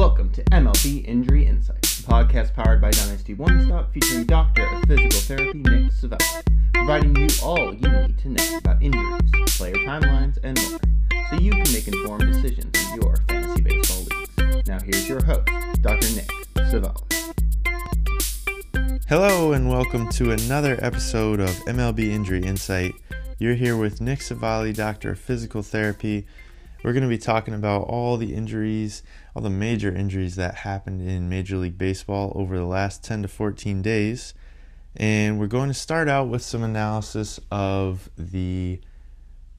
Welcome to MLB Injury Insights, a podcast powered by Dynasty One Stop featuring Doctor of Physical Therapy Nic Civale, providing you all you need to know about injuries, player timelines, and more, so you can make informed decisions in your fantasy baseball leagues. Now here's your host, Dr. Nic Civale. Hello and welcome to another episode of MLB Injury Insight. You're here with Nic Civale, Doctor of Physical Therapy. We're going to be talking about all the injuries, all the major injuries that happened in Major League Baseball over the last 10 to 14 days. And we're going to start out with some analysis of the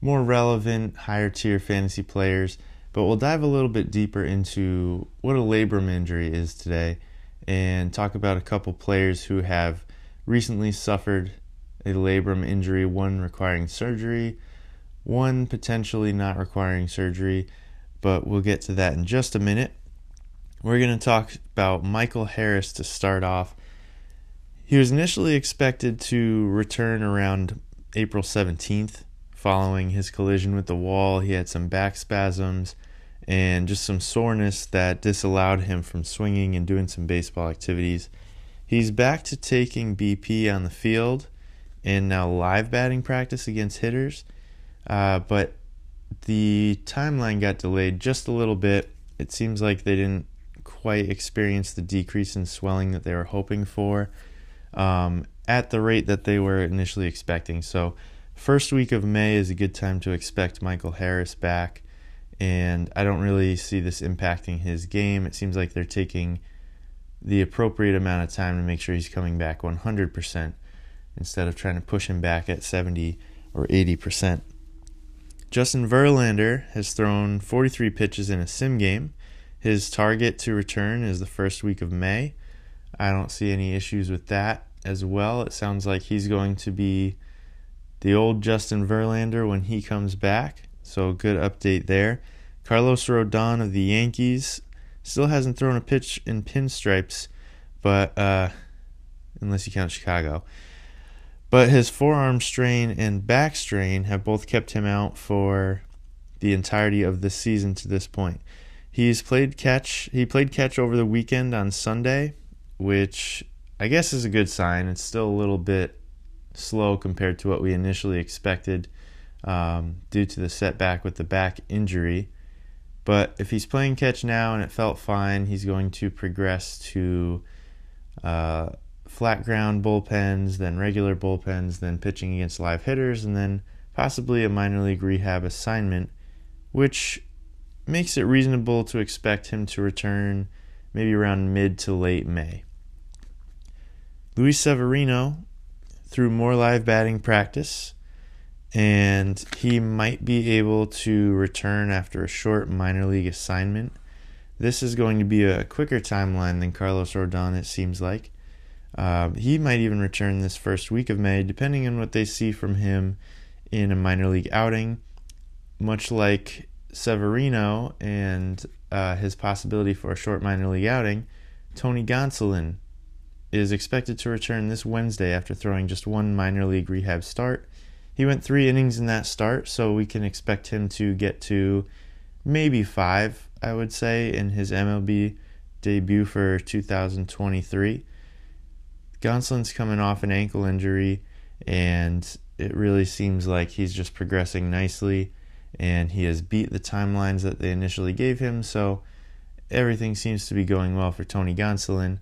more relevant higher tier fantasy players, but we'll dive a little bit deeper into what a labrum injury is today and talk about a couple players who have recently suffered a labrum injury, one requiring surgery one potentially not requiring surgery, but we'll get to that in just a minute. We're going to talk about Michael Harris to start off. He was initially expected to return around April 17th following his collision with the wall. He had some back spasms and just some soreness that disallowed him from swinging and doing some baseball activities. He's back to taking BP on the field and now live batting practice against hitters. Uh, but the timeline got delayed just a little bit. It seems like they didn't quite experience the decrease in swelling that they were hoping for um, at the rate that they were initially expecting. So, first week of May is a good time to expect Michael Harris back. And I don't really see this impacting his game. It seems like they're taking the appropriate amount of time to make sure he's coming back 100% instead of trying to push him back at 70 or 80%. Justin Verlander has thrown 43 pitches in a sim game. His target to return is the first week of May. I don't see any issues with that as well. It sounds like he's going to be the old Justin Verlander when he comes back. So, good update there. Carlos Rodon of the Yankees still hasn't thrown a pitch in pinstripes, but uh, unless you count Chicago. But his forearm strain and back strain have both kept him out for the entirety of the season to this point. He's played catch. He played catch over the weekend on Sunday, which I guess is a good sign. It's still a little bit slow compared to what we initially expected um, due to the setback with the back injury. But if he's playing catch now and it felt fine, he's going to progress to uh, flat ground bullpens, then regular bullpens, then pitching against live hitters, and then possibly a minor league rehab assignment, which makes it reasonable to expect him to return maybe around mid to late May. Luis Severino threw more live batting practice, and he might be able to return after a short minor league assignment. This is going to be a quicker timeline than Carlos Rodon, it seems like. Uh, he might even return this first week of May, depending on what they see from him in a minor league outing. Much like Severino and uh, his possibility for a short minor league outing, Tony Gonsolin is expected to return this Wednesday after throwing just one minor league rehab start. He went three innings in that start, so we can expect him to get to maybe five, I would say, in his MLB debut for 2023. Gonsolin's coming off an ankle injury, and it really seems like he's just progressing nicely, and he has beat the timelines that they initially gave him. So everything seems to be going well for Tony Gonsolin.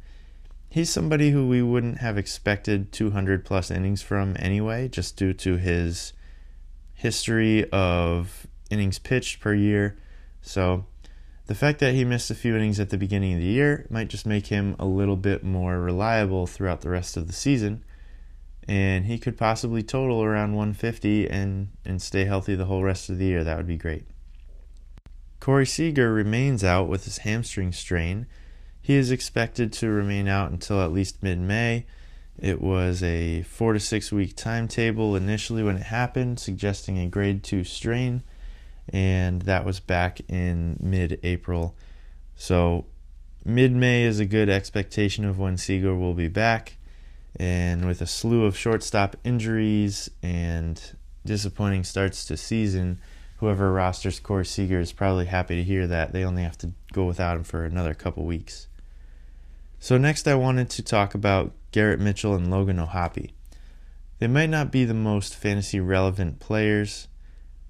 He's somebody who we wouldn't have expected 200 plus innings from anyway, just due to his history of innings pitched per year. So the fact that he missed a few innings at the beginning of the year might just make him a little bit more reliable throughout the rest of the season. And he could possibly total around 150 and, and stay healthy the whole rest of the year. That would be great. Corey Seager remains out with his hamstring strain. He is expected to remain out until at least mid May. It was a four to six week timetable initially when it happened, suggesting a grade 2 strain and that was back in mid April. So, mid May is a good expectation of when Seager will be back. And with a slew of shortstop injuries and disappointing starts to season, whoever rosters Corey Seager is probably happy to hear that. They only have to go without him for another couple weeks. So, next, I wanted to talk about Garrett Mitchell and Logan O'Hoppe. They might not be the most fantasy relevant players,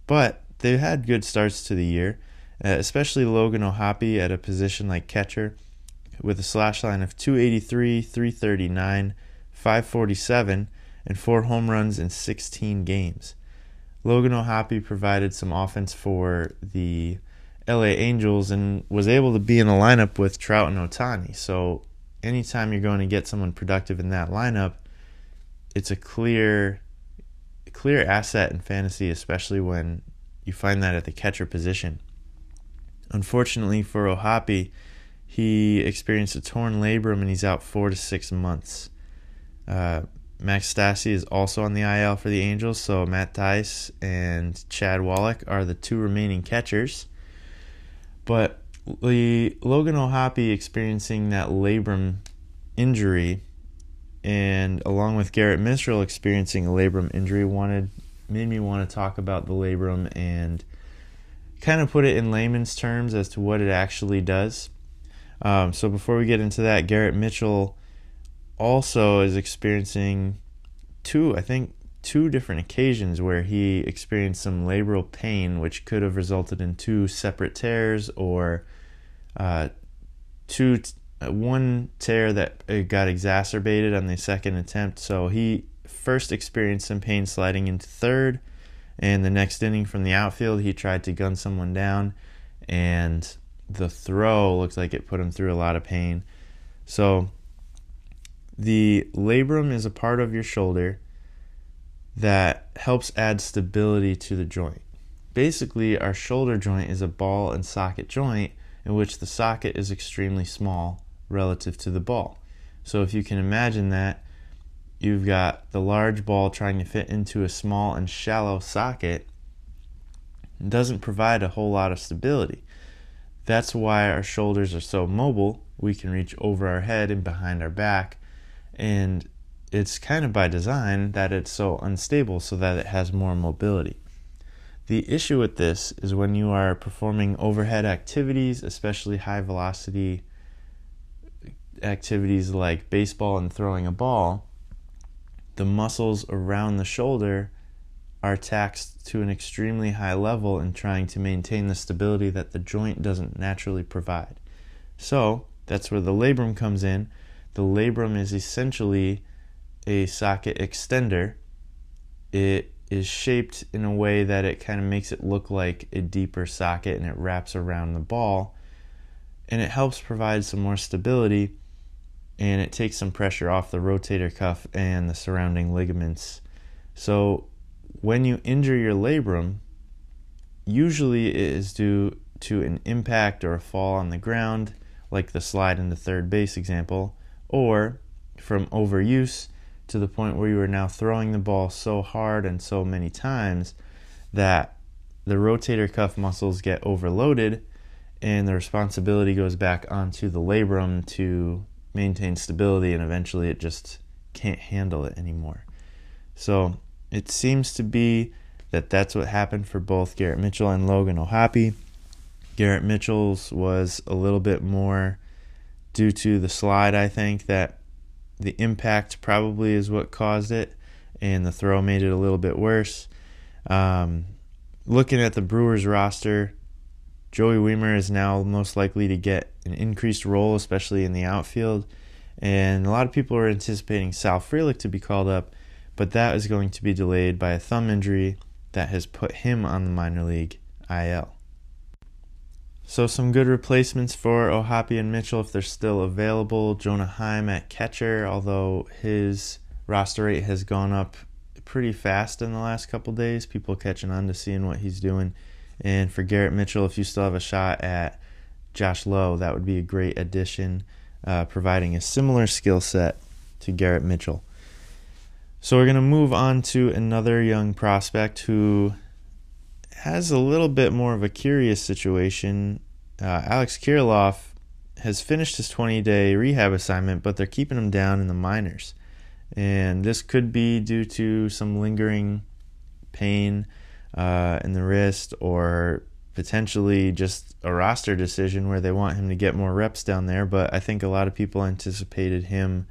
but they've had good starts to the year, uh, especially Logan O'Hoppe at a position like catcher with a slash line of 283, 339, 547, and four home runs in 16 games. Logan O'Hoppe provided some offense for the LA Angels and was able to be in a lineup with Trout and Ohtani. So anytime you're going to get someone productive in that lineup, it's a clear clear asset in fantasy, especially when you find that at the catcher position. Unfortunately for O'Hoppe, he experienced a torn labrum and he's out four to six months. Uh, Max Stassi is also on the IL for the Angels, so Matt Thaiss and Chad Wallach are the two remaining catchers. But the Logan O'Hoppe experiencing that labrum injury, and along with Garrett Mitchell experiencing a labrum injury, wanted made me want to talk about the labrum and kind of put it in layman's terms as to what it actually does. Um, so before we get into that, Garrett Mitchell also is experiencing two, I think, two different occasions where he experienced some labral pain, which could have resulted in two separate tears or uh, two, uh, one tear that uh, got exacerbated on the second attempt. So he first experienced some pain sliding into third, and the next inning from the outfield, he tried to gun someone down, and the throw looked like it put him through a lot of pain. So the labrum is a part of your shoulder that helps add stability to the joint. Basically, our shoulder joint is a ball and socket joint in which the socket is extremely small relative to the ball. So, if you can imagine that, you've got the large ball trying to fit into a small and shallow socket, doesn't provide a whole lot of stability. That's why our shoulders are so mobile. We can reach over our head and behind our back and it's kind of by design that it's so unstable so that it has more mobility. The issue with this is when you are performing overhead activities, especially high velocity activities like baseball and throwing a ball, the muscles around the shoulder are taxed to an extremely high level in trying to maintain the stability that the joint doesn't naturally provide. So, that's where the labrum comes in the labrum is essentially a socket extender. It is shaped in a way that it kind of makes it look like a deeper socket and it wraps around the ball. And it helps provide some more stability and it takes some pressure off the rotator cuff and the surrounding ligaments. So when you injure your labrum, usually it is due to an impact or a fall on the ground, like the slide in the third base example, or from overuse to the point where you are now throwing the ball so hard and so many times that the rotator cuff muscles get overloaded and the responsibility goes back onto the labrum to maintain stability and eventually it just can't handle it anymore. So it seems to be that that's what happened for both Garrett Mitchell and Logan O'Hoppe. Garrett Mitchell's was a little bit more due to the slide, I think that the impact probably is what caused it, and the throw made it a little bit worse. Um, looking at the Brewers roster, Joey Wiemer is now most likely to get an increased role, especially in the outfield. And a lot of people are anticipating Sal Frelick to be called up, but that is going to be delayed by a thumb injury that has put him on the minor league IL. So some good replacements for O'Hoppe and Mitchell if they're still available. Jonah Heim at catcher, although his roster rate has gone up pretty fast in the last couple days. People catching on to seeing what he's doing. And for Garrett Mitchell, if you still have a shot at Josh Lowe, that would be a great addition, uh, providing a similar skill set to Garrett Mitchell. So we're going to move on to another young prospect who has a little bit more of a curious situation. Uh, Alex Kirilloff has finished his 20 day rehab assignment, but they're keeping him down in the minors. And this could be due to some lingering pain. Uh, in the wrist, or potentially just a roster decision where they want him to get more reps down there. But I think a lot of people anticipated him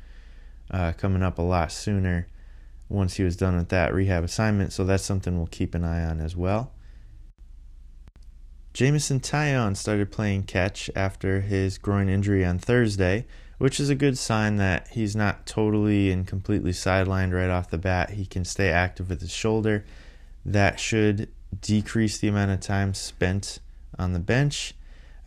uh, coming up a lot sooner once he was done with that rehab assignment. So that's something we'll keep an eye on as well. Jameson Taillon started playing catch after his groin injury on Thursday, which is a good sign that he's not totally and completely sidelined right off the bat. He can stay active with his shoulder. That should decrease the amount of time spent on the bench.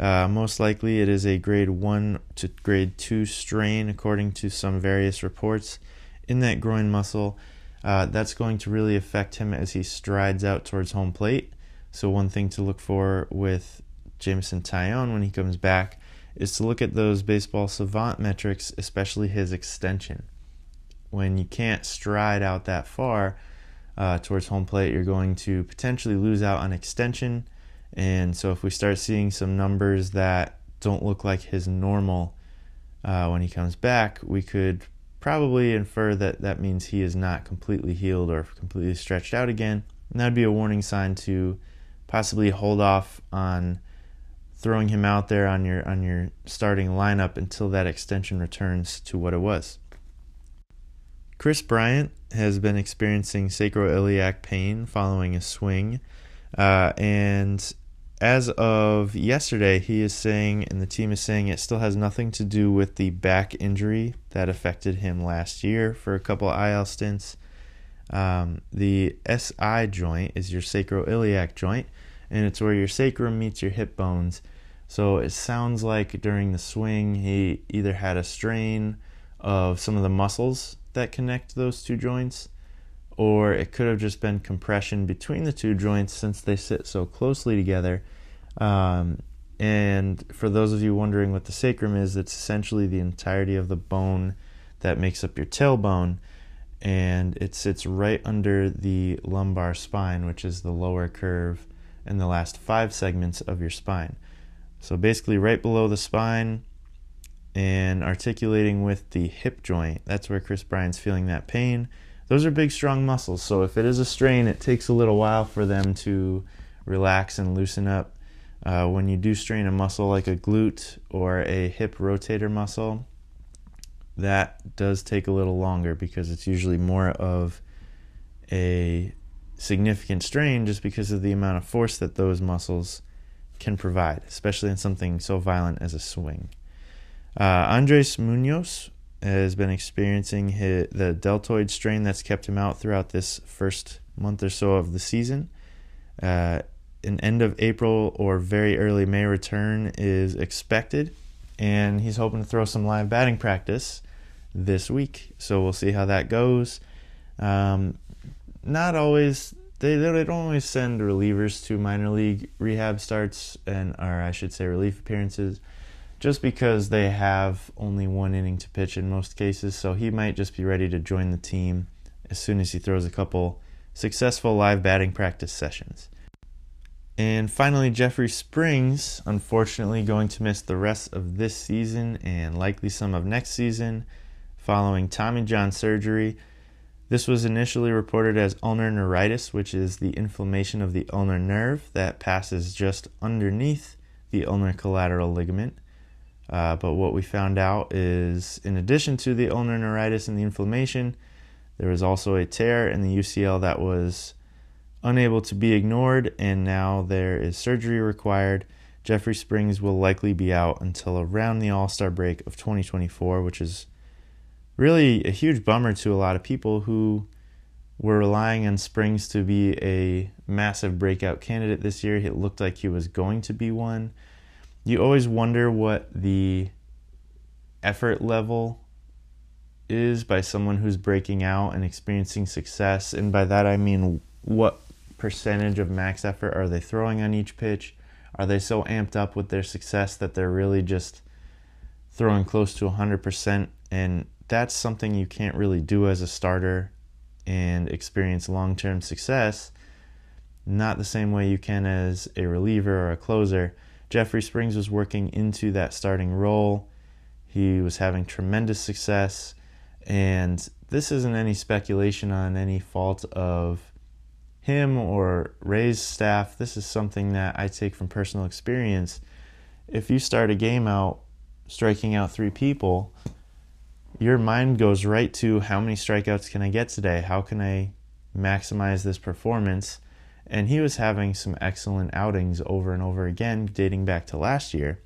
Uh, most likely, it is a grade 1 to grade 2 strain, according to some various reports, in that groin muscle. Uh, that's going to really affect him as he strides out towards home plate. So, one thing to look for with Jameson Taillon when he comes back is to look at those baseball savant metrics, especially his extension. When you can't stride out that far uh, towards home plate, you're going to potentially lose out on extension. And so, if we start seeing some numbers that don't look like his normal uh, when he comes back, we could probably infer that that means he is not completely healed or completely stretched out again. And that would be a warning sign to possibly hold off on throwing him out there on your on your starting lineup until that extension returns to what it was. Kris Bryant has been experiencing sacroiliac pain following a swing, uh, and as of yesterday, he is saying, and the team is saying, it still has nothing to do with the back injury that affected him last year for a couple IL stints. Um, the SI joint is your sacroiliac joint, and it's where your sacrum meets your hip bones. So it sounds like during the swing, he either had a strain of some of the muscles that connect those two joints, or it could have just been compression between the two joints since they sit so closely together. Um, and for those of you wondering what the sacrum is, it's essentially the entirety of the bone that makes up your tailbone and it sits right under the lumbar spine, which is the lower curve and the last five segments of your spine. So basically, right below the spine and articulating with the hip joint. That's where Kris Bryant's feeling that pain. Those are big, strong muscles. So if it is a strain, it takes a little while for them to relax and loosen up. Uh, when you do strain a muscle like a glute or a hip rotator muscle, that does take a little longer because it's usually more of a significant strain just because of the amount of force that those muscles can provide, especially in something so violent as a swing. Uh, Andres Munoz has been experiencing his, the deltoid strain that's kept him out throughout this first month or so of the season. Uh, an end of April or very early May return is expected and he's hoping to throw some live batting practice this week. So we'll see how that goes. Um, not always they they don't always send relievers to minor league rehab starts and or I should say relief appearances just because they have only one inning to pitch in most cases. So he might just be ready to join the team as soon as he throws a couple successful live batting practice sessions. And finally, Jeffrey Springs, unfortunately, going to miss the rest of this season and likely some of next season following Tommy John surgery. This was initially reported as ulnar neuritis, which is the inflammation of the ulnar nerve that passes just underneath the ulnar collateral ligament. Uh, but what we found out is, in addition to the ulnar neuritis and the inflammation, there was also a tear in the UCL that was unable to be ignored, and now there is surgery required. Jeffrey Springs will likely be out until around the All Star break of 2024, which is really a huge bummer to a lot of people who were relying on Springs to be a massive breakout candidate this year. It looked like he was going to be one. You always wonder what the effort level is by someone who's breaking out and experiencing success. And by that I mean what percentage of max effort are they throwing on each pitch? Are they so amped up with their success that they're really just throwing close to 100%? And that's something you can't really do as a starter and experience long term success. Not the same way you can as a reliever or a closer. Jeffrey Springs was working into that starting role. He was having tremendous success. And this isn't any speculation on any fault of him or Ray's staff, this is something that I take from personal experience. If you start a game out striking out three people, your mind goes right to how many strikeouts can I get today? How can I maximize this performance? And he was having some excellent outings over and over again, dating back to last year.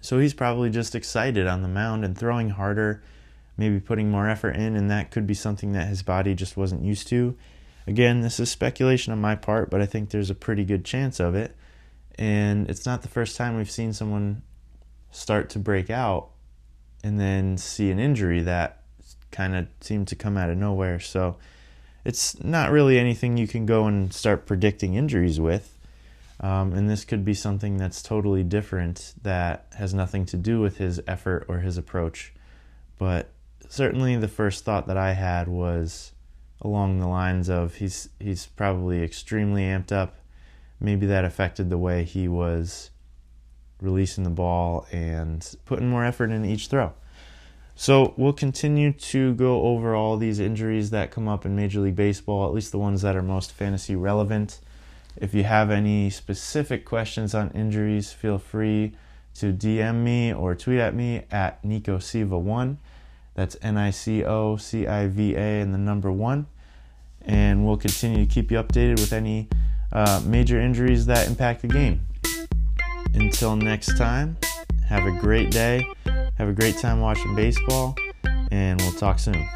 So he's probably just excited on the mound and throwing harder, maybe putting more effort in, and that could be something that his body just wasn't used to. Again, this is speculation on my part, but I think there's a pretty good chance of it. And it's not the first time we've seen someone start to break out and then see an injury that kind of seemed to come out of nowhere. So it's not really anything you can go and start predicting injuries with. Um, and this could be something that's totally different that has nothing to do with his effort or his approach. But certainly the first thought that I had was along the lines of he's he's probably extremely amped up. Maybe that affected the way he was releasing the ball and putting more effort in each throw. So we'll continue to go over all these injuries that come up in Major League Baseball, at least the ones that are most fantasy relevant. If you have any specific questions on injuries, feel free to DM me or tweet at me at NicoCiva1. That's N I C O C I V A and the number one. And we'll continue to keep you updated with any uh, major injuries that impact the game. Until next time, have a great day. Have a great time watching baseball, and we'll talk soon.